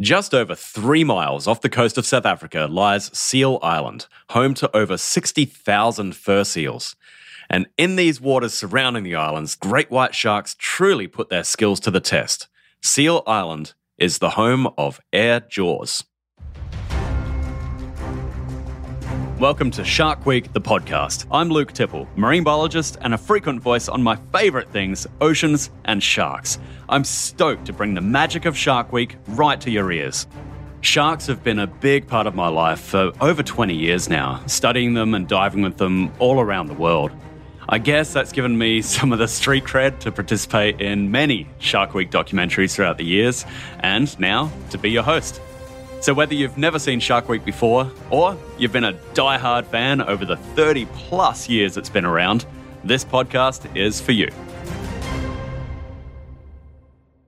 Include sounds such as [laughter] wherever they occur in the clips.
Just over three miles off the coast of South Africa lies Seal Island, home to over 60,000 fur seals. And in these waters surrounding the islands, great white sharks truly put their skills to the test. Seal Island is the home of Air Jaws. Welcome to Shark Week, the podcast. I'm Luke Tipple, marine biologist and a frequent voice on my favourite things, oceans and sharks. I'm stoked to bring the magic of Shark Week right to your ears. Sharks have been a big part of my life for over 20 years now, studying them and diving with them all around the world. I guess that's given me [laughs] some of the street cred to participate in many Shark Week documentaries throughout the years, and now to be your host. So, whether you've never seen Shark Week before, or you've been a die-hard fan over the 30 plus years it's been around, this podcast is for you.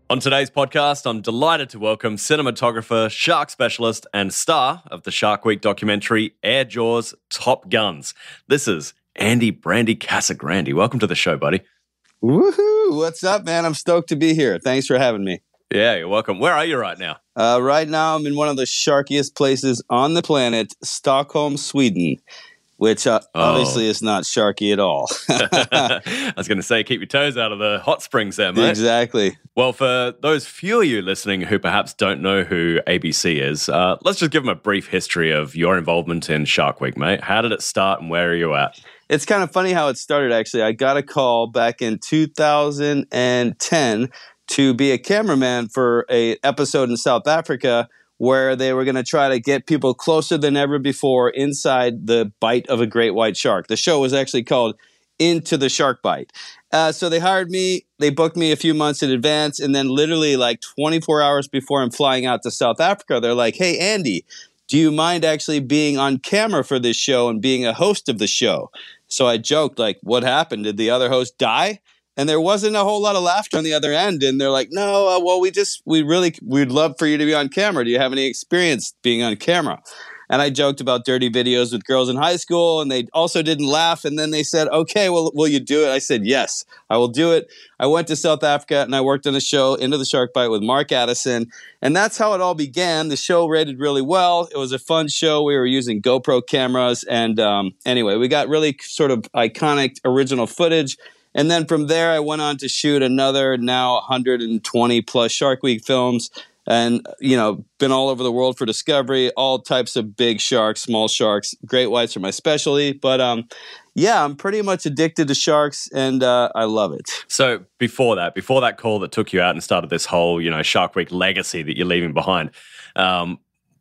On today's podcast, I'm delighted to welcome cinematographer, shark specialist, and star of the Shark Week documentary Air Jaws Top Guns. This is Andy Brandy Casagrande. Welcome to the show, buddy. Woohoo! What's up, man? I'm stoked to be here. Thanks for having me. Yeah, you're welcome. Where are you right now? Uh, right now, I'm in one of the sharkiest places on the planet, Stockholm, Sweden, which uh, oh. obviously is not sharky at all. [laughs] [laughs] I was going to say, keep your toes out of the hot springs there, mate. Exactly. Well, for those few of you listening who perhaps don't know who ABC is, uh, let's just give them a brief history of your involvement in Shark Week, mate. How did it start and where are you at? It's kind of funny how it started, actually. I got a call back in 2010 to be a cameraman for a episode in South Africa where they were going to try to get people closer than ever before inside the bite of a great white shark. The show was actually called Into the Shark Bite. Uh, so they hired me, they booked me a few months in advance, and then literally like 24 hours before I'm flying out to South Africa, they're like, hey, Andy, do you mind actually being on camera for this show and being a host of the show? So I joked, like, what happened? Did the other host die? And there wasn't a whole lot of laughter on the other end. And they're like no uh, well we just we really we'd love for you to be on camera. Do you have any experience being on camera? And i joked about dirty videos with girls in high school and they also didn't laugh. And then they said okay well will you do it? I said yes i will do it. I went to south africa and i worked on a show into the shark bite with mark addison. And that's how it all began. The show rated really well. It was a fun show. We were using gopro cameras. And um, anyway we got really sort of iconic original footage and then from there, I went on to shoot another now 120 plus Shark Week films and, you know, been all over the world for Discovery, all types of big sharks, small sharks, great whites are my specialty. But, um, yeah, I'm pretty much addicted to sharks and uh, I love it. So before that, before that call that took you out and started this whole, you know, Shark Week legacy that you're leaving behind, um,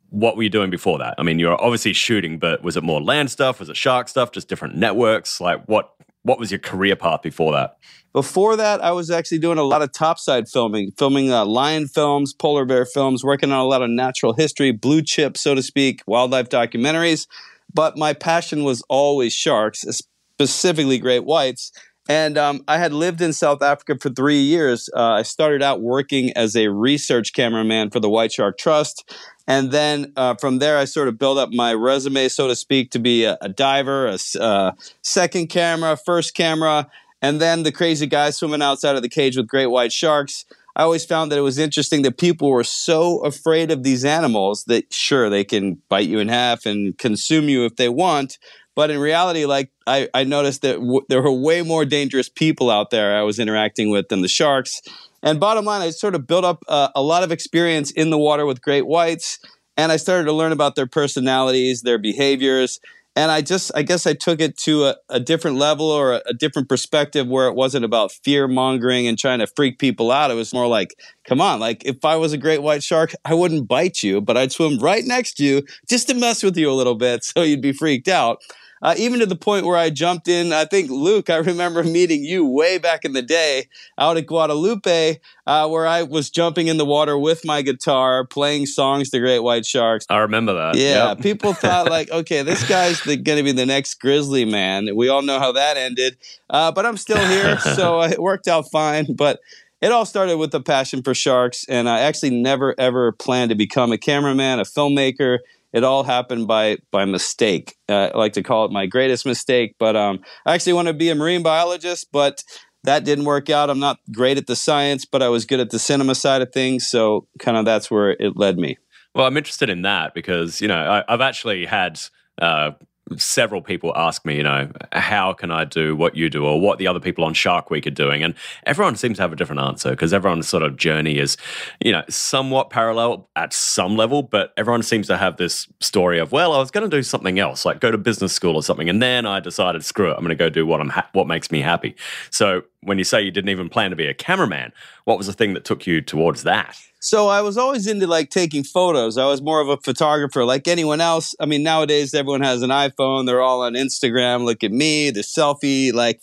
what were you doing before that? I mean, you're obviously shooting, but was it more land stuff? Was it shark stuff? Just different networks? Like what what was your career path before that? Before that, I was actually doing a lot of topside filming, filming uh, lion films, polar bear films, working on a lot of natural history, blue chip, so to speak, wildlife documentaries. But my passion was always sharks, specifically great whites. And um, I had lived in South Africa for three years. Uh, I started out working as a research cameraman for the White Shark Trust. And then uh, from there, I sort of built up my resume, so to speak, to be a, a diver, a uh, second camera, first camera, and then the crazy guy swimming outside of the cage with great white sharks. I always found that it was interesting that people were so afraid of these animals that sure they can bite you in half and consume you if they want, but in reality, like I, I noticed that w- there were way more dangerous people out there I was interacting with than the sharks. And bottom line, I sort of built up uh, a lot of experience in the water with great whites, and I started to learn about their personalities, their behaviors, and I just, I guess, I took it to a, a different level or a, a, different perspective where it wasn't about fear mongering and trying to freak people out. It was more like, come on, like if I was a great white shark, I wouldn't bite you, but I'd swim right next to you just to mess with you a little bit, so you'd be freaked out uh, even to the point where I jumped in. I think Luke, I remember meeting you way back in the day out at Guadalupe, uh, where I was jumping in the water with my guitar, playing songs to Great White Sharks. I remember that. Yeah, yep. [laughs] people thought like, [laughs] okay, this guy's going to be the next Grizzly man. We all know how that ended, uh, but I'm still here, [laughs] so it worked out fine. But it all started with a passion for sharks, and I actually never ever planned to become a cameraman, a filmmaker it all happened by by mistake. Uh, I like to call it my greatest mistake. But um, I actually want to be a marine biologist, but that didn't work out. I'm not great at the science, but I was good at the cinema side of things. So kind of that's where it led me. Well, I'm interested in that because you know I, have actually had uh, several people ask me, you know, how can I do what you do or what the other people on Shark Week are doing? And everyone seems to have a different answer because everyone's sort of journey is, you know, somewhat parallel at some level, but everyone seems to have this story of, well, I was going to do something else, like go to business school or something. And then I decided, screw it, I'm going to go do what I'm ha- what makes me happy. So when you say you didn't even plan to be a cameraman, what was the thing that took you towards that? So I was always into like taking photos. I was more of a photographer like anyone else. I mean, nowadays everyone has an iPhone. They're all on Instagram. Look at me, the selfie. Like,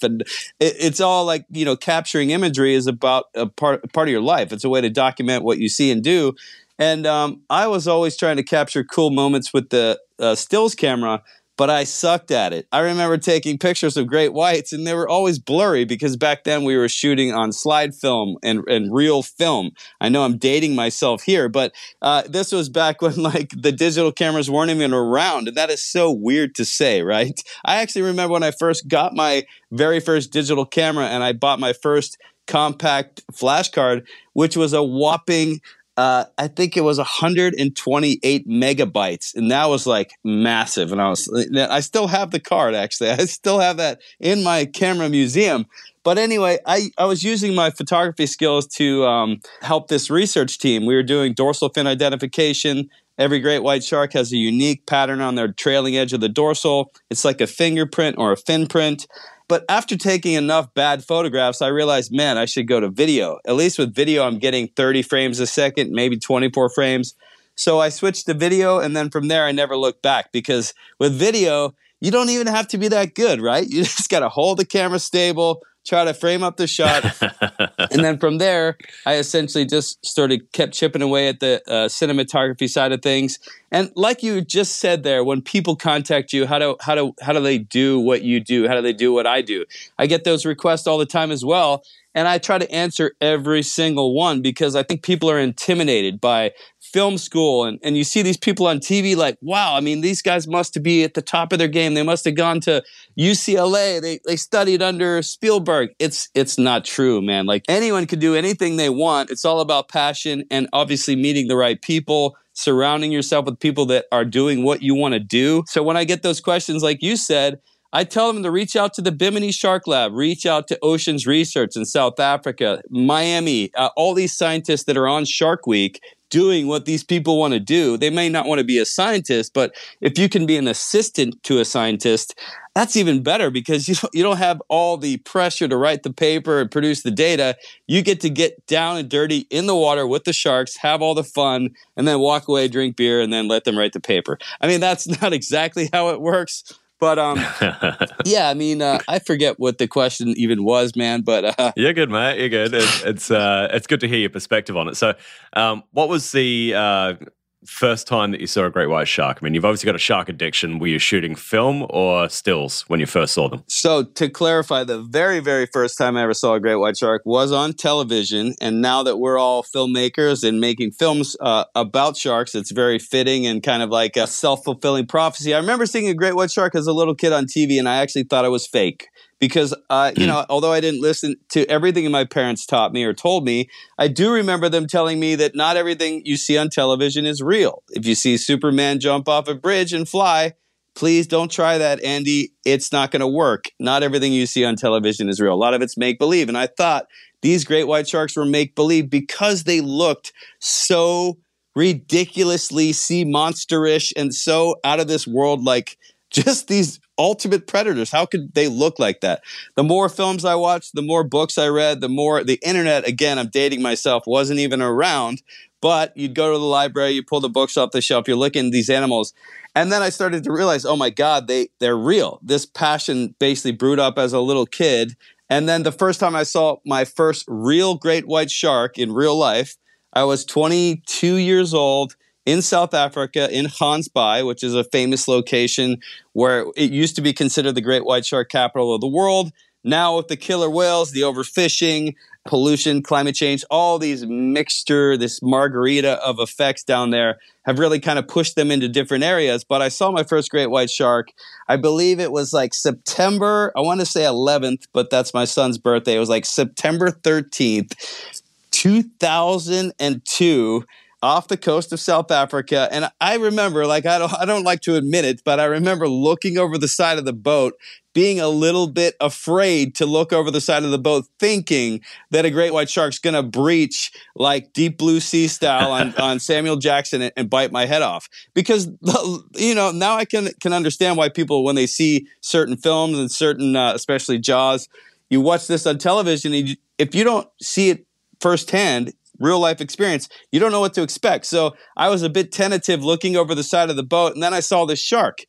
it's all like you know, capturing imagery is about a part part of your life. It's a way to document what you see and do. And um, I was always trying to capture cool moments with the uh, stills camera but I sucked at it. I remember taking pictures of great whites and they were always blurry because back then we were shooting on slide film and, and real film. I know I'm dating myself here, but uh, this was back [laughs] when like the digital cameras weren't even around. And that is so weird to say, right? I actually remember when I first got my very first digital camera and I bought my first compact flash card, which was a whopping uh, I think it was 128 megabytes, and that was like massive. And I was, I still have the card actually. [laughs] I still have that in my camera museum. But anyway, I, I was using my photography skills to um, help this research team. We were doing dorsal fin identification. Every great white shark has a unique pattern on their trailing edge of the dorsal. It's like a fingerprint or a fin print. But after taking enough bad photographs, I realized, man, I should go to video. At least with video, I'm getting 30 frames a second, maybe 24 frames. So I switched to video, and then from there, I never looked back because with video, you don't even have to be that good, right? [laughs] You just got to hold the camera stable, try to frame up the shot. [laughs] and then from there, I essentially just started, kept chipping away at the uh, cinematography side of things. And like you just said there, when people contact you, how do, how do, how do they do what you do? How do they do what I do? I get those requests all the time as well. And I try to answer every single one because I think people are intimidated by film school. And, and you see these people on TV like, wow, I mean, these guys must be at the top of their game. They must have gone to UCLA. They, they studied under Spielberg. It's, it's not true, man. Like anyone can do anything they want. It's all about passion and obviously meeting the right people surrounding yourself with people that are doing what you want to do. So when I get those questions, like you said, I tell them to reach out to the Bimini Shark Lab, reach out to Oceans Research in South Africa, Miami, uh, all these scientists that are on Shark Week doing what these people want to do. They may not want to be a scientist, but if you can be an assistant to a scientist, that's even better because [laughs] you don't, you don't have all the pressure to write the paper and produce the data. You get to get down and dirty in the water with the sharks, have all the fun, and then walk away, drink beer, and then let them write the paper. I mean, that's [laughs] not exactly how it works, but um, [laughs] yeah, I mean, uh, I forget what the question even was, man. But uh, [laughs] you're good, mate. You're good. It's it's, uh, it's good to hear your perspective on it. So, um, what was the uh, first time that you saw a great white shark? I mean, you've obviously got a shark addiction. Were you shooting film or stills when you first saw them? So, to clarify, the very, very first time I ever saw a great white shark was on television. And now that we're all filmmakers and making films uh, about sharks, it's very fitting and kind of like a self fulfilling prophecy. I remember seeing a great white shark as a little kid on TV, and I actually thought it was fake because uh, you know [clears throat] although i didn't listen to everything my parents taught me or told me i do remember them telling me that not everything you see on television is real. If you see superman jump off a bridge and fly please don't try that andy. It's not going to work. Not everything you see on television is real. A lot of it's make believe and i thought these great white sharks were make believe because they looked so ridiculously sea monsterish and so out of this world like just these ultimate predators. How could they look like that? The more films I watched, the more books I read, the more the internet, again, I'm dating myself, wasn't even around. But you'd go to the library, you pull the books off the shelf, you're looking at these animals. And then I started to realize, oh my God, they, they're real. This passion basically brewed up as a little kid. And then the first time I saw my first real great white shark in real life, I was 22 years old in South Africa, in Gansbaai, which is a famous location where it used to be considered the great white shark capital of the world. Now, with the killer whales, the overfishing, pollution, climate change, all these mixture, this margarita of effects down there have really kind of pushed them into different areas. But I saw my first great white shark. I believe it was like September, I want to say 11th, but that's my son's birthday. It was like September 13th, 2002 off the coast of South Africa. And I remember, like, I don't, I don't like to admit it, but I remember looking over the side of the boat, being a little bit afraid to look over the side of the boat, thinking that a great white shark's going to breach like deep blue sea style on, [laughs] on Samuel Jackson and, and, bite my head off. Because, you know, now I can, can understand why people, when they see certain films and certain, uh, especially Jaws, you watch this on television, and you, if you don't see it firsthand, real life experience, you don't know what to expect. So I was a bit tentative looking over the side of the boat, and then I saw this shark.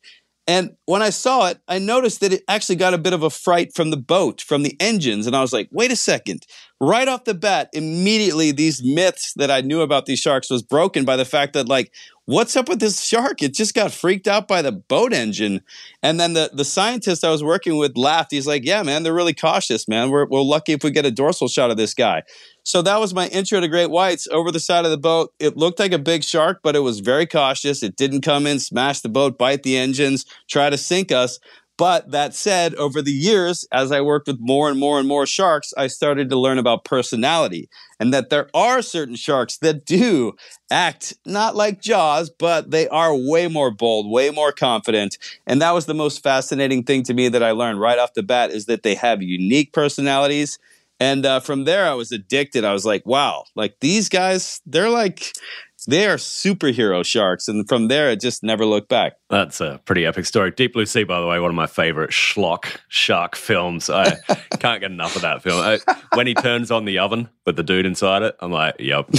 And when I saw it, I noticed that it actually got a bit of a fright from the boat, from the engines. And I was like, wait a second. Right off the bat, immediately these myths that I knew about these sharks was broken by the fact that, like, what's up with this shark? It just got freaked out by the boat engine. And then the, the scientist I was working with laughed. He's like, yeah, man, they're really cautious, man. We're, we're lucky if we get a dorsal shot of this guy. So that was my intro to great whites over the side of the boat. It looked like a big shark, but it was very cautious. It didn't come in, smash the boat, bite the engines, try to sink us. But that said, over the years, as I worked with more and more and more sharks, I started to learn about personality and that there are certain sharks that do act not like Jaws, but they are way more bold, way more confident. And that was the most fascinating thing to me that I learned right off the bat is that they have unique personalities and uh, from there, I was addicted. I was like, wow, like these guys, they're like, they are superhero sharks. And from there, it just never looked back. That's a pretty epic story. Deep Blue Sea, by the way, one of my favorite schlock shark films. I [laughs] can't get enough of that film. I, when he turns on the oven with the dude inside it, I'm like, yep,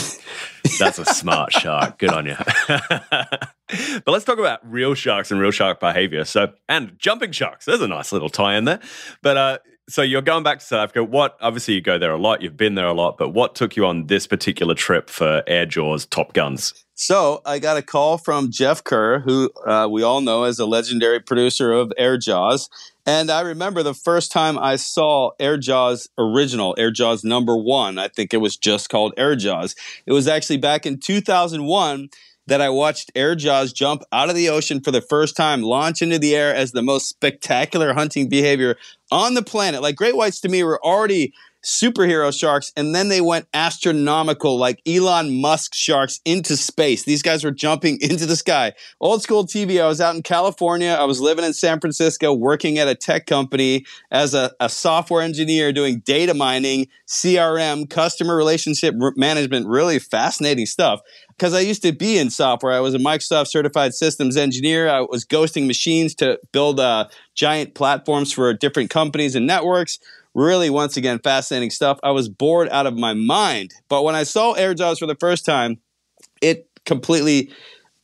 that's a smart shark. Good on you. [laughs] but let's talk about real sharks and real shark behavior. So, and jumping sharks. There's a nice little tie in there. But uh, so you're going back to South Africa. What obviously you go there a lot. You've been there a lot, but what took you on this particular trip for Air Jaws Top Guns? So I got a call from Jeff Kurr, who uh, we all know as a legendary producer of Air Jaws. And I remember the first time I saw Air Jaws original, Air Jaws number one. I think it was just called Air Jaws. It was actually back in 2001 that I watched Air Jaws jump out of the ocean for the first time, launch into the air as the most spectacular hunting behavior on the planet. Like great whites to me were already superhero sharks, and then they went astronomical, like Elon Musk sharks into space. These guys were jumping [laughs] into the sky. Old school TV. I was out in California. I was living in San Francisco, working at a tech company as a, a software engineer, doing data mining, CRM, customer relationship management. Really fascinating stuff because I used to be in software. I was a Microsoft certified systems engineer. I was ghosting machines to build uh, giant platforms for different companies and networks. Really, once again, fascinating stuff. I was bored out of my mind. But when I saw Air Jaws for the first time, it completely,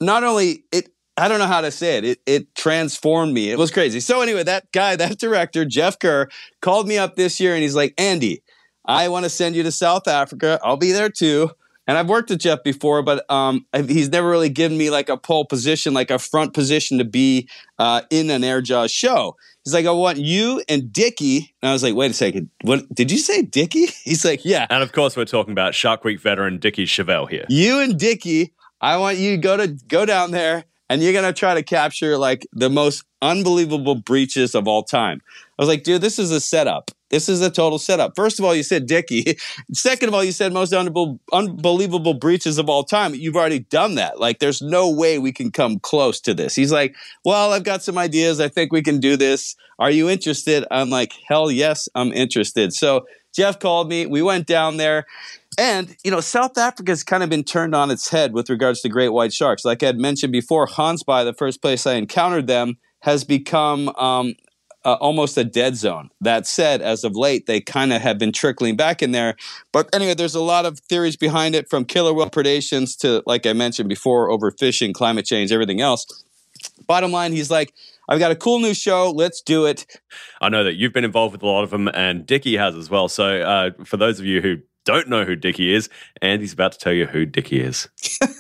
not only it, I don't know how to say it. It it transformed me. It was crazy. So anyway, that guy, [laughs] that director, Jeff Kurr, called me up this year and he's like, Andy, I want to send you to South Africa. I'll be there too. And I've worked with Jeff before, but um, he's never really given me like a pole position, like a front position to be uh, in an Air Jaws show. He's like, I want you and Dickie. And I was like, wait a second. What did you say, Dickie? [laughs] He's like, yeah. And of course, we're talking about Shark Week veteran Dickie Chivell here. You and Dickie, I want you to go to go down there and you're gonna try to capture like the most unbelievable breaches of all time. I was like, dude, this is a setup. This is a total setup. First of all, you said Dickie. [laughs] Second of all, you said most unbelievable breaches of all time. You've already done that. Like, there's no way we can come close to this. He's like, Well, I've got some ideas. I think we can do this. Are you interested? I'm like, Hell yes, I'm interested. So Jeff called me. We went down there. And, you know, South Africa's kind of been turned on its head with regards to great white sharks. Like I had mentioned before, Gansbaai, the first place I encountered them, has become um, uh, almost a dead zone. That said, as of late, they kind of have been trickling back in there. But anyway, there's a lot of theories behind it from killer whale predations to, like I mentioned before, overfishing, climate change, everything else. Bottom line, he's like, I've got a cool new show. Let's do it. I know that you've been involved with a lot of them, and Dickie has as well. So, uh, for those of you who don't know who Dickie is, Andy's about to tell you who Dickie is. [laughs]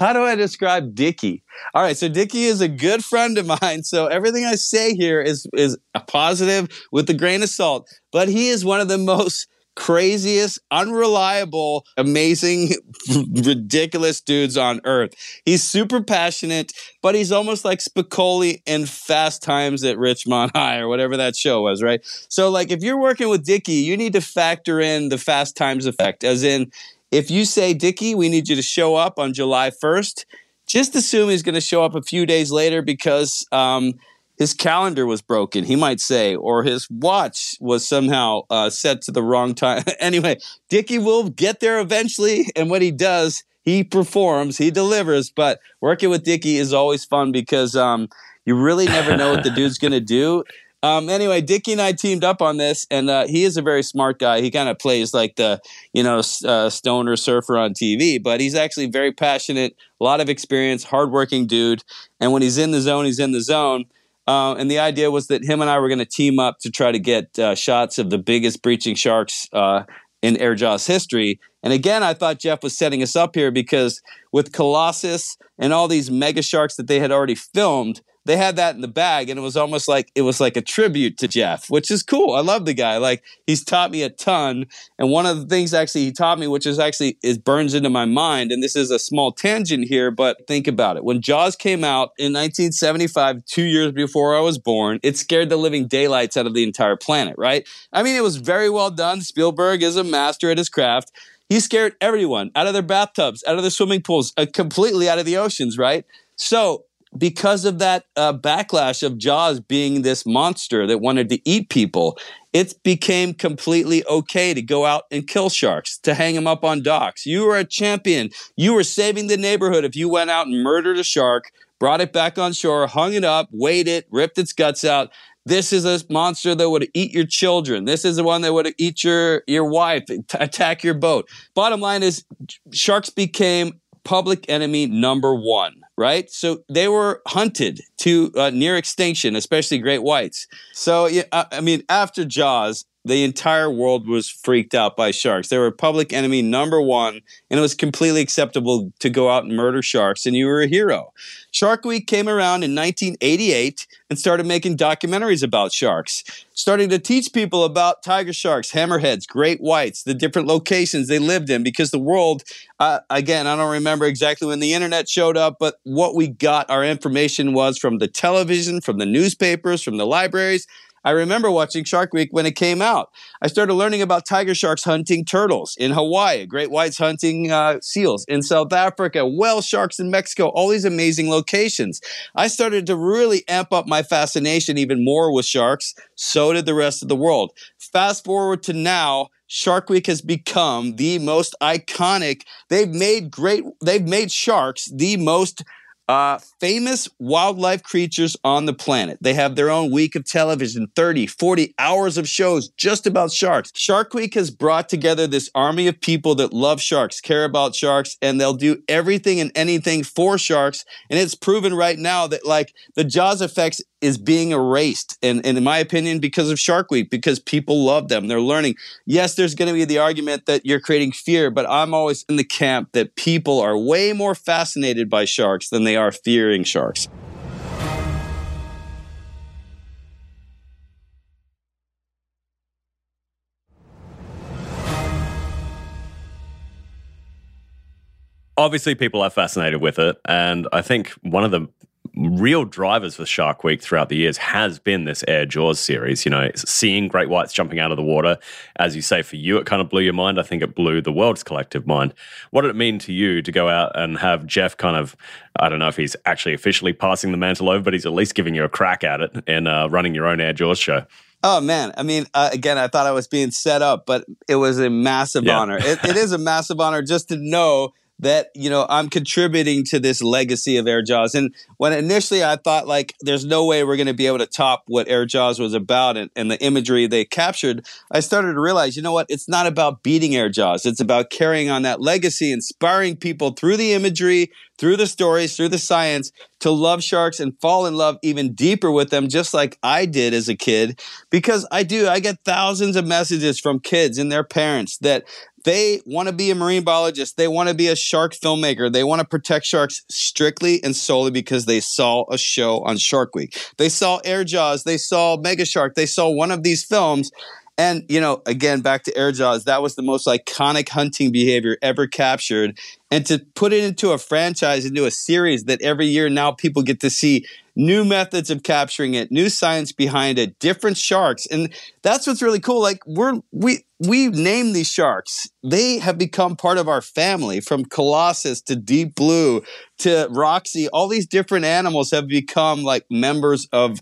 How do I describe Dickie? All right, so Dickie is a good friend of mine. So everything I say here is is a positive with a grain of salt. But he is one of the most craziest, unreliable, amazing, [laughs] ridiculous dudes on earth. He's super passionate, but he's almost like Spicoli in Fast Times at Richmond High or whatever that show was, right? So, like, if you're working with Dickie, you need to factor in the Fast Times effect, as in, if you say, Dickie, we need you to show up on July 1st, just assume he's going to show up a few days later because um, his calendar was broken, he might say, or his watch was somehow uh, set to the wrong time. [laughs] anyway, Dickie will get there eventually, and when he does, he performs, he delivers. But working with Dickie is always fun because um, you really never know what the dude's going to do. [laughs] Um, anyway, Dickie and I teamed up on this, and uh, he is a very smart guy. He kind of plays like the you know uh, stoner surfer on TV, but he's actually very passionate, a lot of experience, hardworking dude. And when he's in the zone, he's in the zone. Uh, and the idea was that him and I were going to team up to try to get uh, shots of the biggest breaching sharks uh, in Air Jaws history. And again, I thought Jeff was setting us up here because with Colossus and all these mega sharks that they had already filmed, they had that in the bag and it was almost like it was like a tribute to Jeff, which is cool. I love the guy. Like he's taught me a ton. And one of the things actually he taught me, which is actually is burns into my mind, and this is a small tangent here, but think about it. When Jaws came out in 1975, two years before I was born, it scared the living daylights out of the entire planet, right? I mean, it was very well done. Spielberg is a master at his craft. He scared everyone out of their bathtubs, out of their swimming pools, uh, completely out of the oceans, right? So because of that uh, backlash of Jaws being this monster that wanted to eat people, it became completely okay to go out and kill sharks, to hang them up on docks. You were a champion. You were saving the neighborhood if you went out and murdered a shark, brought it back on shore, hung it up, weighed it, ripped its guts out. This is a monster that would eat your children. This is the one that would eat your, your wife, t- attack your boat. Bottom line is, sharks became public enemy number one right? So they were hunted to uh, near extinction, especially great whites. So, yeah, I mean, after Jaws, the entire world was freaked out by sharks. They were public enemy number one, and it was completely acceptable to go out and murder sharks, and you were a hero. Shark Week came around in 1988 and started making documentaries about sharks, starting to teach people about tiger sharks, hammerheads, great whites, the different locations they lived in, because the world, uh, again, I don't remember exactly when the internet showed up, but what we got, our information was from the television, from the newspapers, from the libraries I remember watching Shark Week when it came out. I started learning about tiger sharks hunting turtles in Hawaii, great whites hunting uh, seals in South Africa, whale sharks in Mexico, all these amazing locations. I started to really amp up my fascination even more with sharks. So did the rest of the world. Fast forward to now, Shark Week has become the most iconic. They've made great, they've made sharks the most uh, famous wildlife creatures on the planet. They have their own week of television, 30, 40 hours of shows just about sharks. Shark Week has brought together this army of people that love sharks, care about sharks, and they'll do everything and anything for sharks. And it's proven right now that, like, the Jaws effects is being erased. And, and in my opinion, because of Shark Week, because people love them. They're learning. Yes, there's going to be the argument that you're creating fear, but I'm always in the camp that people are way more fascinated by sharks than they are fearing sharks. Obviously, people are fascinated with it. And I think one of the real drivers for Shark Week throughout the years has been this Air Jaws series. You know, seeing great whites jumping out of the water. As you say, for you, it kind of blew your mind. I think it blew the world's collective mind. What did it mean to you to go out and have Jeff kind of, I don't know if he's actually officially passing the mantle over, but he's at least giving you a crack at it and uh, running your own Air Jaws show? Oh man, I mean, uh, again, I thought I was being set up, but it was a massive yeah. honor. It, it is a massive honor just to know that you know I'm contributing to this legacy of Air Jaws. And when initially I thought like there's no way we're going to be able to top what Air Jaws was about and, and, the imagery they captured, I started to realize, you know what? It's not about beating Air Jaws. It's about carrying on that legacy, inspiring people through the imagery, through the stories, through the science to love sharks and fall in love even deeper with them, just like I did as a kid. Because I do, I get thousands of messages from kids and their parents that they want to be a marine biologist. They want to be a shark filmmaker. They want to protect sharks strictly and solely because they saw a show on Shark Week. They saw Air Jaws. They saw Mega Shark. They saw one of these films And, you know, again, back to air jaws, that was the most iconic hunting behavior ever captured. And to put it into a franchise, into a series that every year now people get to see new methods of capturing it, new science behind it, different sharks. And that's what's really cool. Like we're, we, we name these sharks. They have become part of our family from Colossus to Deep Blue to Roxy. All these different animals have become like members of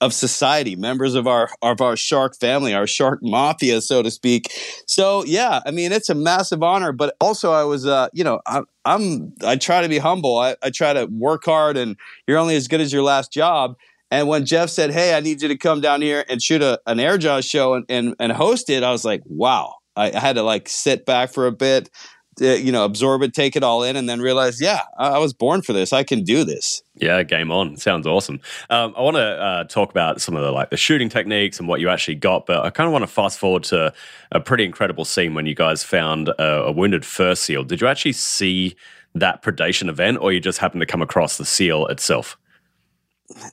of society, members of our of our shark family, our shark mafia, so to speak. So yeah, I mean it's a massive honor, but also I was, uh, you know, I, I'm I try to be humble. I, I try to work hard, and you're only as good as your last job. And when Jeff said, "Hey, I need you to come down here and shoot a, an Airjaws show and, and and host it," I was like, "Wow!" I, I had to like sit back for a bit, you know, absorb it, take it all in, and then realize, yeah, I, I was born for this. I can do this. Yeah, game on. Sounds awesome. Um, I want to uh, talk about some of the like the shooting techniques and what you actually got, but I kind of want to fast forward to a pretty incredible scene when you guys found a, a wounded fur seal. Did you actually see that predation event, or you just happened to come across the seal itself?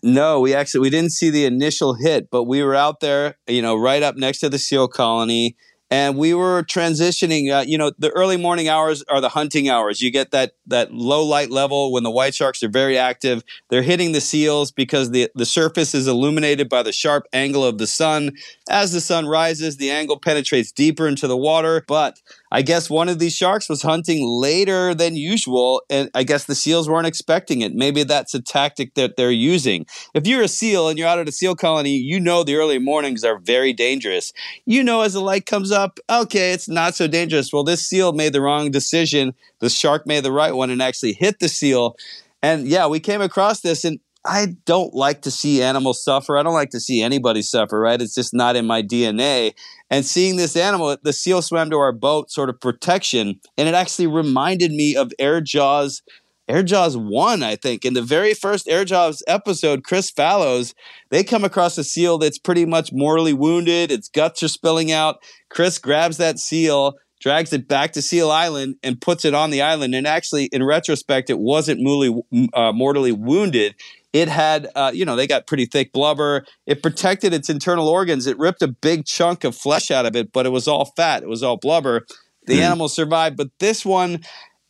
No, we actually we didn't see the initial hit, but we were out there, you know, right up next to the seal colony and we were transitioning uh, you know the early morning hours are the hunting hours. You get that that low light level when the white sharks are very active. They're hitting the seals because the the surface is illuminated by the sharp angle of the sun. As the sun rises the angle penetrates deeper into the water but I guess one of these sharks was hunting later than usual, and I guess the seals weren't expecting it. Maybe that's a tactic that they're using. If you're a seal and you're out at a seal colony, you know the early mornings are very dangerous. You know, as the light comes up, okay, it's not so dangerous. Well, this seal made the wrong decision. The shark made the right one and actually hit the seal. And yeah, we came across this, and I don't like to see animals suffer. I don't like to see anybody suffer, right? It's just not in my DNA. And seeing this animal, the seal swam to our boat, sort of protection, and it actually reminded me of Air Jaws. Air Jaws 1, I think. In the very first Air Jaws episode, Chris Fallows, they come across a seal that's pretty much mortally wounded. Its guts are spilling out. Chris grabs that seal, drags it back to Seal Island, and puts it on the island. And actually, in retrospect, it wasn't mortally, uh, mortally wounded. It had, uh, you know, they got pretty thick blubber. It protected its internal organs. It ripped a big chunk of flesh out of it, but it was all fat. It was all blubber. The mm. animal survived, but this one,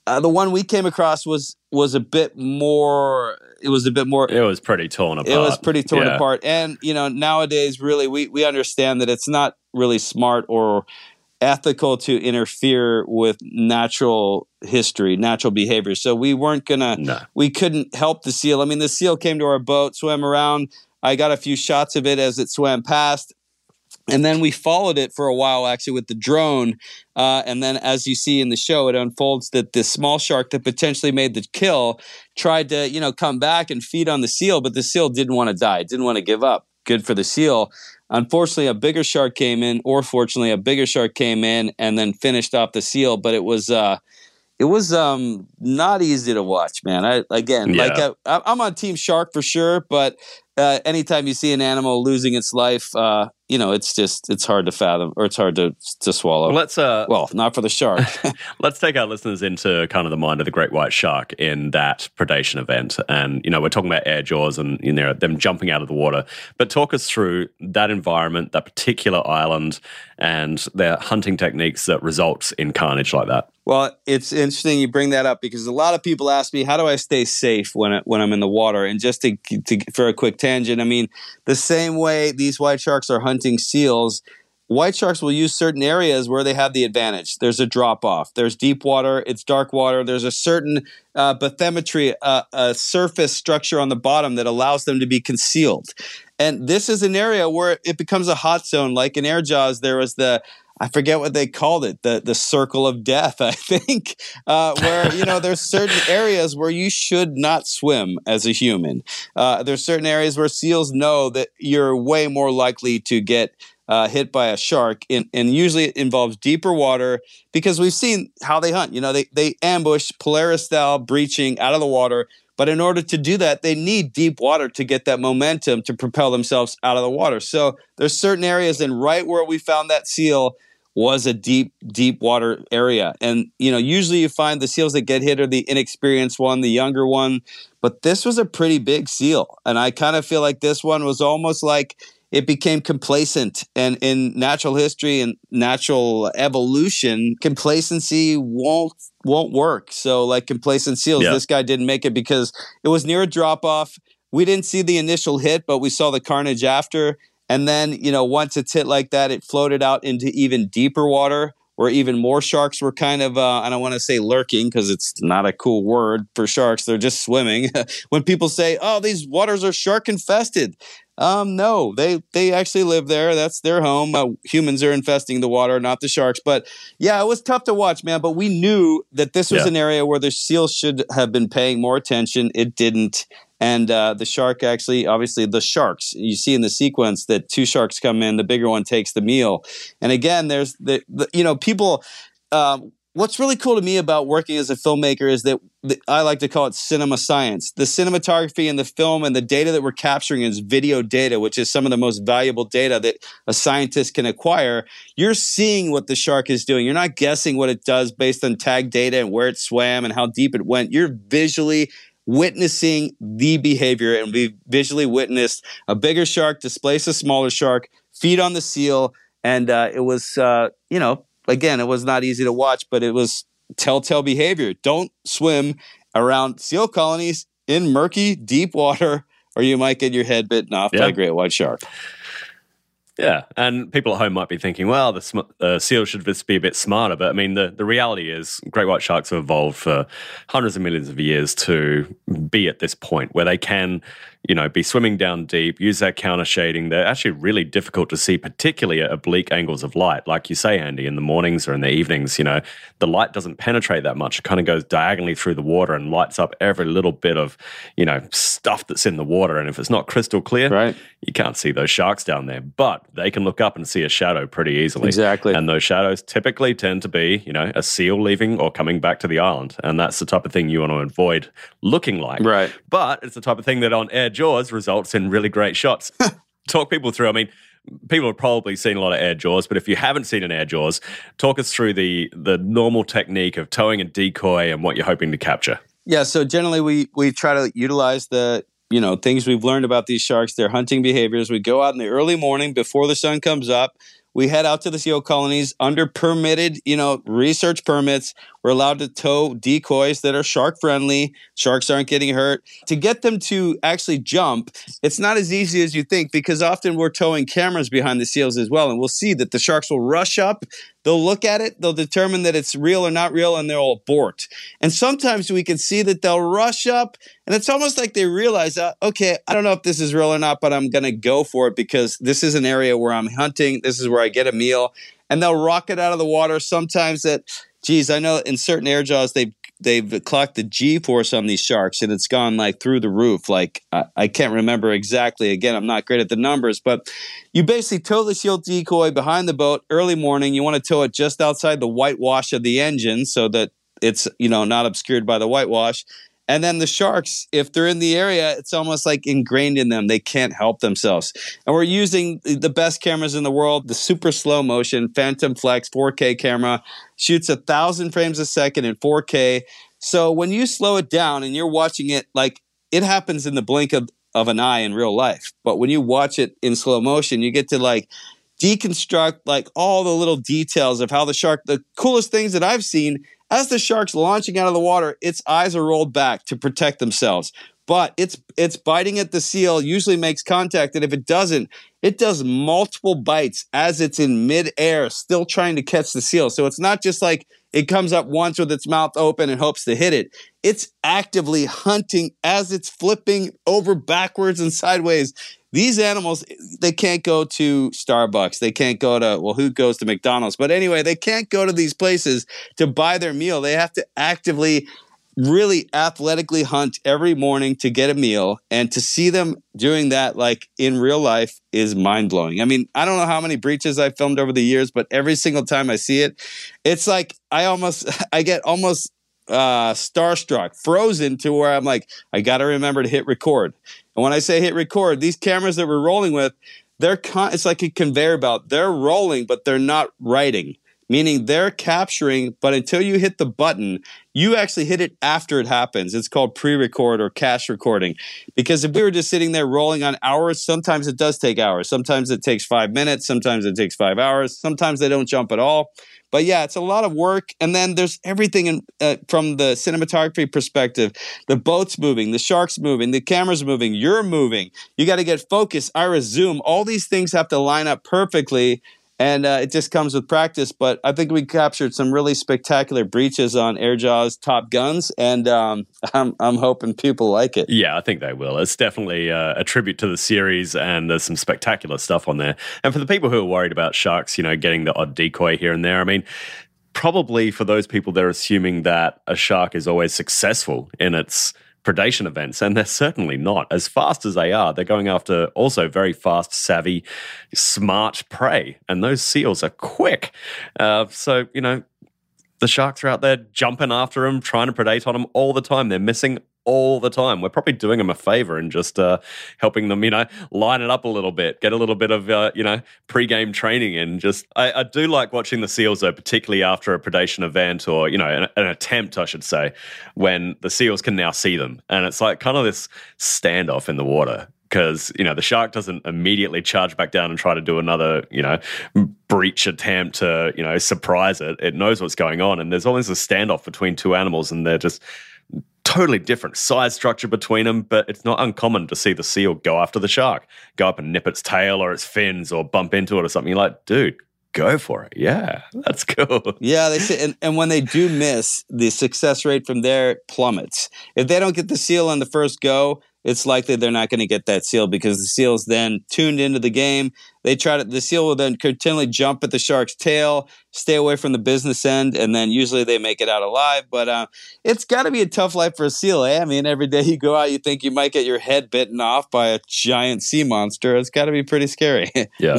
uh, the one we came across was was a bit more. It was a bit more. It was pretty torn apart. It was pretty torn yeah. apart, and you know, nowadays, really, we we understand that it's not really smart or ethical to interfere with natural history, natural behavior. So we weren't gonna, no. we couldn't help the seal. I mean, the seal came to our boat, swam around. I got a few shots of it as it swam past. And then we followed it for a while, actually, with the drone. Uh, and then, as you see in the show, it unfolds that this small shark that potentially made the kill tried to, you know, come back and feed on the seal, but the seal didn't want to die, didn't want to give up. Good for the seal. Unfortunately, a bigger shark came in, or fortunately, a bigger shark came in and then finished off the seal. But it was uh, it was um, not easy to watch, man. I again, yeah. like I, I'm on Team Shark for sure, but uh, anytime you see an animal losing its life, uh, you know, it's just it's hard to fathom or it's hard to to swallow. Well, let's uh, well, not for the shark. [laughs] let's take our listeners into kind of the mind of the great white shark in that predation event, and you know, we're talking about air jaws and you know them jumping out of the water. But talk us through that environment, that particular island, and their hunting techniques that results in carnage like that. Well, it's interesting you bring that up because a lot of people ask me, how do I stay safe when I, when I'm in the water? And just to, to for a quick tangent, I mean, the same way these white sharks are hunting seals, white sharks will use certain areas where they have the advantage. There's a drop off. There's deep water. It's dark water. There's a certain uh, bathymetry, uh, a surface structure on the bottom that allows them to be concealed. And this is an area where it becomes a hot zone. Like in Air Jaws, there was the I forget what they called it, the the circle of death, [laughs] I think, uh, where you know there's certain [laughs] areas where you should not swim as a human. Uh, there's certain areas where seals know that you're way more likely to get uh, hit by a shark, and, and usually it involves deeper water because we've seen how they hunt. You know, they they ambush Polaris style breaching out of the water. But in order to do that, they need deep water to get that momentum to propel themselves out of the water. So there's certain areas, and right where we found that seal, was a deep, deep water area. And, you know, usually you find the seals that get hit are the inexperienced one, the younger one. But this was a pretty big seal. And I kind of feel like this one was almost like it became complacent. And in natural history and natural evolution, complacency won't won't work. So like complacent seals, yeah. this guy didn't make it because it was near a drop off. We didn't see the initial hit, but we saw the carnage after. And then, you know, once it's hit like that, it floated out into even deeper water where even more sharks were kind of, uh, I don't want to say lurking because it's not a cool word for sharks. They're just swimming. [laughs] when people say, oh, these waters are shark infested, um, no, they they actually live there. That's their home. Uh, humans are infesting the water, not the sharks. But yeah, it was tough to watch, man. But we knew that this was yeah. an area where the seals should have been paying more attention. It didn't. And uh, the shark actually, obviously, the sharks. You see in the sequence that two sharks come in, the bigger one takes the meal. And again, there's the, the you know people. Um, what's really cool to me about working as a filmmaker is that the, I like to call it cinema science. The cinematography and the film and the data that we're capturing is video data, which is some of the most valuable data that a scientist can acquire. You're seeing what the shark is doing. You're not guessing what it does based on tag data and where it swam and how deep it went. You're visually witnessing the behavior and we visually witnessed a bigger shark displace a smaller shark, feed on the seal. And uh, it was, uh, you know, again, it was not easy to watch, but it was telltale behavior. Don't swim around seal colonies in murky, deep water, or you might get your head bitten off by a great white shark. Yeah, and people at home might be thinking, well, the sm- uh, seal should just be a bit smarter. But I mean, the, the reality is, great white sharks have evolved for hundreds of millions of years to be at this point where they can you know, be swimming down deep, use that counter shading. They're actually really difficult to see, particularly at oblique angles of light. Like you say, Andy, in the mornings or in the evenings, you know, the light doesn't penetrate that much. It kind of goes diagonally through the water and lights up every little bit of, you know, stuff that's in the water. And if it's not crystal clear, right. you can't see those sharks down there. But they can look up and see a shadow pretty easily. Exactly. And those shadows typically tend to be, you know, a seal leaving or coming back to the island. And that's the type of thing you want to avoid looking like. Right. But it's the type of thing that on air jaws results in really great shots. [laughs] talk people through. I mean, people have probably seen a lot of air jaws, but if you haven't seen an air jaws, talk us through the the normal technique of towing a decoy and what you're hoping to capture. Yeah, so generally we we try to utilize the you know things we've learned about these sharks, their hunting behaviors. We go out in the early morning before the sun comes up. We head out to the seal colonies under permitted, you know, research permits. We're allowed to tow decoys that are shark friendly. Sharks aren't getting hurt. To get them to actually jump, it's not as easy as you think because often we're towing cameras behind the seals as well. And we'll see that the sharks will rush up, they'll look at it, they'll determine that it's real or not real, and they'll abort. And sometimes we can see that they'll rush up, and it's almost like they realize, uh, okay, I don't know if this is real or not, but I'm going to go for it because this is an area where I'm hunting. This is where I get a meal. And they'll rocket out of the water. Sometimes that geez, I know in certain air jaws they've they've clocked the G force on these sharks and it's gone like through the roof. Like I, I, can't remember exactly. Again, I'm not great at the numbers, but you basically tow the seal decoy behind the boat early morning. You want to tow it just outside the whitewash of the engine so that it's you know not obscured by the whitewash. And then the sharks, if they're in the area, it's almost like ingrained in them. They can't help themselves. And we're using the best cameras in the world, the super slow motion Phantom Flex 4K camera, shoots a thousand frames a second in 4K. So when you slow it down and you're watching it, like it happens in the blink of, of an eye in real life. But when you watch it in slow motion, you get to like deconstruct like all the little details of how the shark, the coolest things that I've seen as the shark's launching out of the water, its eyes are rolled back to protect themselves. But it's it's biting at the seal, usually makes contact, and if it doesn't, it does multiple bites as it's in midair, still trying to catch the seal. So it's not just like it comes up once with its mouth open and hopes to hit it. It's actively hunting as it's flipping over backwards and sideways these animals, they can't go to Starbucks. They can't go to, well, who goes to McDonald's? But anyway, they can't go to these places to buy their meal. They have to actively, really athletically hunt every morning to get a meal. And to see them doing that, like in real life, is mind blowing. I mean, I don't know how many breaches I filmed over the years, but every single time I see it, it's like I almost, [laughs] I get almost uh, starstruck, frozen to where I'm like, I got to remember to hit record. And when I say hit record, these cameras that we're rolling with, they're con- it's like a conveyor belt. They're rolling, but they're not writing. Meaning they're capturing, but until you hit the button, you actually hit it after it happens. It's called pre record or cache recording. Because if we were just sitting there rolling on hours, sometimes it does take hours. Sometimes it takes five minutes. Sometimes it takes five hours. Sometimes they don't jump at all. But yeah, it's a lot of work. And then there's everything in, uh, from the cinematography perspective the boat's moving, the shark's moving, the camera's moving, you're moving. You got to get focus, iris, zoom. All these things have to line up perfectly and uh, it just comes with practice. But I think we captured some really spectacular breaches on Airjaw's Top Guns, and um, [laughs] I'm I'm hoping people like it. Yeah, I think they will. It's definitely uh, a tribute to the series, and there's some spectacular stuff on there. And for the people who are worried about sharks, you know, getting the odd decoy here and there, I mean. Probably for those people, they're assuming that a shark is always successful in its predation events, and they're certainly not. As fast as they are, they're going after also very fast, savvy, smart prey, and those seals are quick. Uh, so, you know, the sharks are out there jumping after them, trying to predate on them all the time. They're missing all the time. We're probably doing them a favor and just uh, helping them, you know, line it up a little bit, get a little bit of, uh, you know, pre-game training in. Just, I, I, do like watching the seals though, particularly after a predation event or you know, an, an, attempt, I should say, when the seals can now see them, and it's like kind of this standoff in the water. Because you know the shark doesn't immediately charge back down and try to do another you know breach attempt to you know surprise it. It knows what's going on, and there's always a standoff between two animals, and they're just totally different size structure between them, but it's not uncommon to see the seal go after the shark, go up and nip its tail or its fins or bump into it or something. You're like, dude, go for it. Yeah, that's [laughs] cool. Yeah, they say, and, and when they do miss, the success rate from there plummets. If they don't get the seal on the first go, it's likely they're not going to get that seal because the seal's then tuned into the game. They try to the seal will then continually jump at the shark's tail, stay away from the business end, and then usually they make it out alive. But uh, it's got to be a tough life for a seal. Eh? I mean, every day [laughs] you go out, you think you might get your head bitten off by a giant sea monster. It's got to be pretty scary. [laughs] Yeah.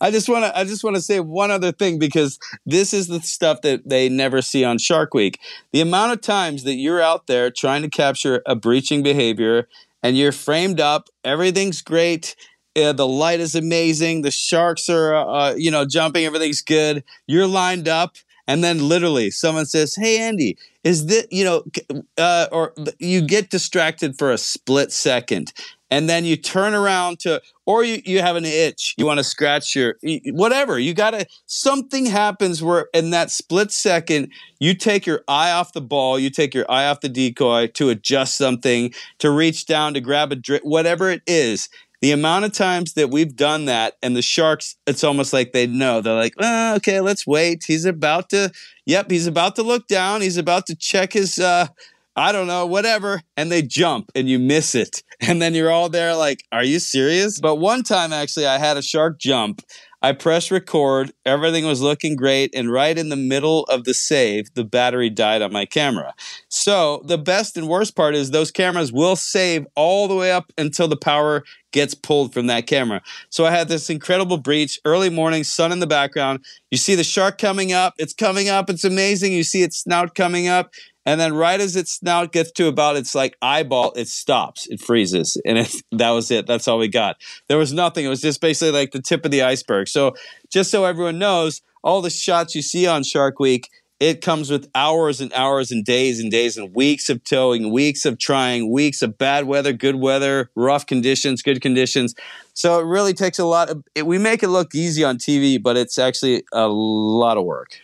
I just want to I just want to say one other thing because this is the stuff that they never see on Shark Week. The amount of times that you're out there trying to capture a breaching behavior and you're framed up, everything's great uh, the light is amazing. The sharks are, uh, uh, you know, jumping. Everything's good. You're lined up, and then literally someone says, "Hey, Andy, is this, you know?" Uh, or you get distracted for a split second, and then you turn around to, or you, you have an itch. You want to scratch your whatever. You got to. Something happens where in that split second, you take your eye off the ball. You take your eye off the decoy to adjust something, to reach down to grab a drip, whatever it is the amount of times that we've done that and the sharks it's almost like they know they're like oh, okay let's wait he's about to yep he's about to look down he's about to check his uh i don't know whatever and they jump and you miss it [laughs] and then you're all there like are you serious but one time actually i had a shark jump I pressed record. Everything was looking great. And right in the middle of the save, the battery died on my camera. So the best and worst part is those cameras will save all the way up until the power gets pulled from that camera. So I had this incredible breach, early morning, sun in the background. You see the shark coming up. It's coming up. It's amazing. You see its snout coming up. And then right as its snout gets to about its like eyeball, it stops, it freezes, and it, that was it. That's all we got. There was nothing. It was just basically like the tip of the iceberg. So just so everyone knows, all the shots you see on Shark Week, it comes with hours and hours and days and days and weeks of towing, weeks of trying, weeks of bad weather, good weather, rough conditions, good conditions. So it really takes a lot. Of, it, we make it look easy on TV, but it's actually a lot of work.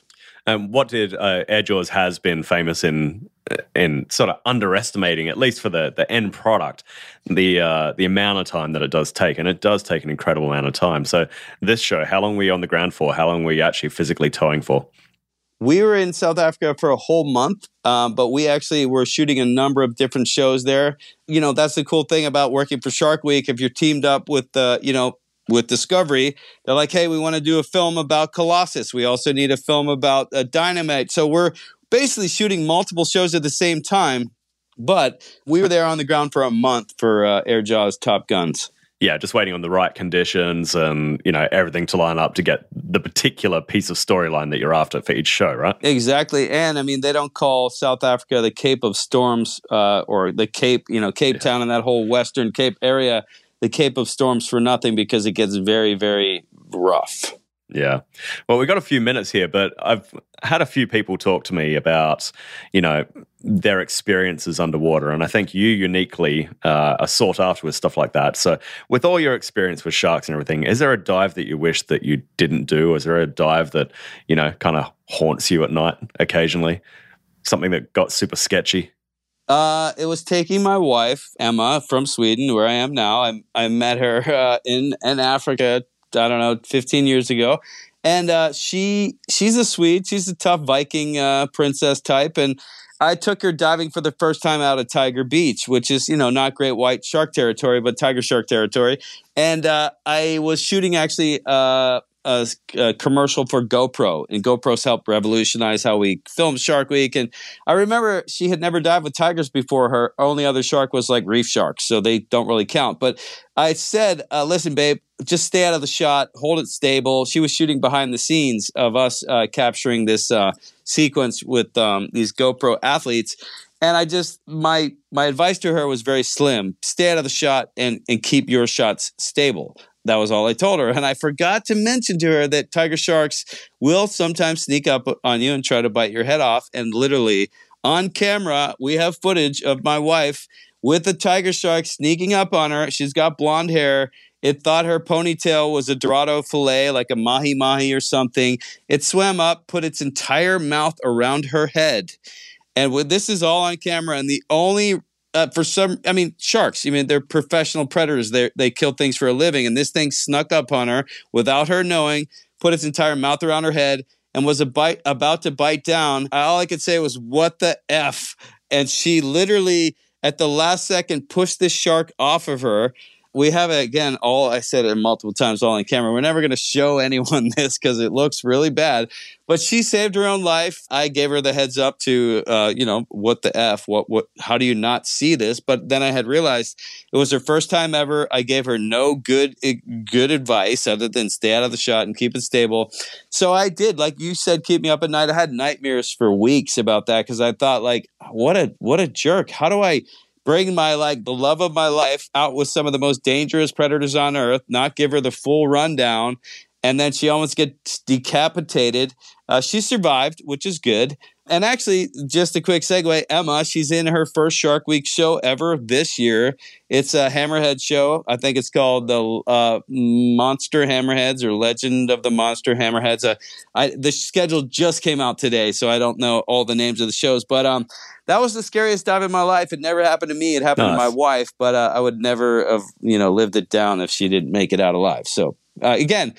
Um, what did uh, Air Jaws has been famous in in sort of underestimating, at least for the the end product, the uh, the amount of time that it does take, and it does take an incredible amount of time. So this show, how long were you on the ground for? How long were you actually physically towing for? We were in South Africa for a whole month, um, but we actually were shooting a number of different shows there. You know, that's the cool thing about working for Shark Week. If you're teamed up with, uh, you know, with Discovery, they're like, hey, we want to do a film about Colossus. We also need a film about uh, Dynamite. So we're basically shooting multiple shows at the same time. But we were there on the ground for a month for uh, Air Jaws Top Guns. Yeah, just waiting on the right conditions and you know everything to line up to get the particular piece of storyline that you're after for each show, right? Exactly, and I mean they don't call South Africa the Cape of Storms uh, or the Cape, you know, Cape yeah. Town and that whole Western Cape area the Cape of Storms for nothing because it gets very, very rough. Yeah. Well, we've got a few minutes here, but I've had a few people talk to me about, you know, their experiences underwater. And I think you uniquely uh, are sought after with stuff like that. So, with all your experience with sharks and everything, is there a dive that you wish that you didn't do? Is there a dive that, you know, kind of haunts you at night occasionally? Something that got super sketchy? Uh, it was taking my wife Emma from Sweden, where I am now. I, I met her uh, in in Africa I don't know, 15 years ago. And uh, she she's a Swede. She's a tough Viking uh, princess type. And I took her diving for the first time out at Tiger Beach, which is, you know, not great white shark territory, but tiger shark territory. And uh, I was shooting actually uh, a, a, commercial for GoPro, and GoPro's helped revolutionize how we film Shark Week. And I remember she had never dived with tigers before. Her only other shark was like reef sharks, so they don't really count. But I said, uh, "Listen, babe, just stay out of the shot, hold it stable." She was shooting behind the scenes of us uh, capturing this uh, sequence with um, these GoPro athletes. And I just my my advice to her was very slim: stay out of the shot and and keep your shots stable. That was all I told her. And I forgot to mention to her that tiger sharks will sometimes sneak up on you and try to bite your head off. And literally on camera, we have footage of my wife with a tiger shark sneaking up on her. She's got blonde hair. It thought her ponytail was a dorado fillet, like a mahi mahi or something. It swam up, put its entire mouth around her head. And this is all on camera. And the only uh, for some, I mean, sharks. I mean, they're professional predators. They they kill things for a living, and this thing snuck up on her without her knowing, put its entire mouth around her head, and was a bite about to bite down. All I could say was, "What the f?" And she literally, at the last second, pushed this shark off of her we have it again. All I said it multiple times, all on camera. We're never going to show [laughs] anyone this because it looks really bad. But she saved her own life. I gave her the heads up to, uh, you know, what the f? What what? How do you not see this? But then I had realized it was her first time ever. I gave her no good good advice other than stay out of the shot and keep it stable. So I did, like you said, keep me up at night. I had nightmares for weeks about that because I thought, like, what a what a jerk. How do I? Bring my like the love of my life out with some of the most dangerous predators on earth, not give her the full rundown, and then she almost gets decapitated. Uh, she survived, which is good. And actually, just a quick segue Emma, she's in her first Shark Week show ever this year. It's a Hammerhead show. I think it's called the uh, Monster Hammerheads or Legend of the Monster Hammerheads. Uh, I, the schedule just came out today, so I don't know all the names of the shows. But um, that was the scariest dive in my life. It never happened to me. It happened nice. to my wife, but uh, I would never have you know lived it down if she didn't make it out alive. So uh, again,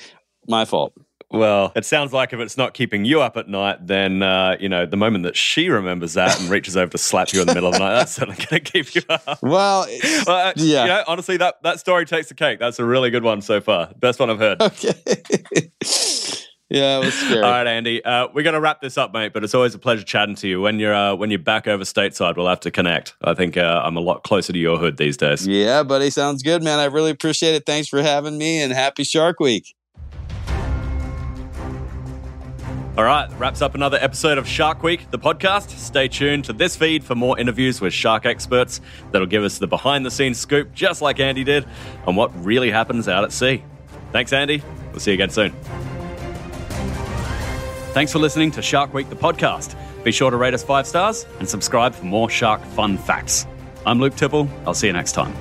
my fault. Well, it sounds like if it's not keeping you up at night, then uh, you know the moment that she remembers that and reaches over to slap you in the middle of the night, that's certainly going to keep you up. [laughs] [laughs] Well, uh, yeah. You know, honestly, that that story takes the cake. That's a really good one so far. Best one I've heard. Okay. [laughs] Yeah, it was scary. All right, Andy. Uh, we're going to wrap this up, mate. But it's always a pleasure chatting to you. When you're uh, when you're back over stateside, we'll have to connect. I think uh, I'm a lot closer to your hood these days. Yeah, buddy. Sounds good, man. I really appreciate it. Thanks for having me, and happy Shark Week. All right, wraps up another episode of Shark Week, the podcast. Stay tuned to this feed for more interviews with shark experts that'll give us the behind the scenes scoop, just like Andy did, on what really happens out at sea. Thanks, Andy. We'll see you again soon. Thanks for listening to Shark Week, the podcast. Be sure to rate us five stars and subscribe for more shark fun facts. I'm Luke Tipple. I'll see you next time.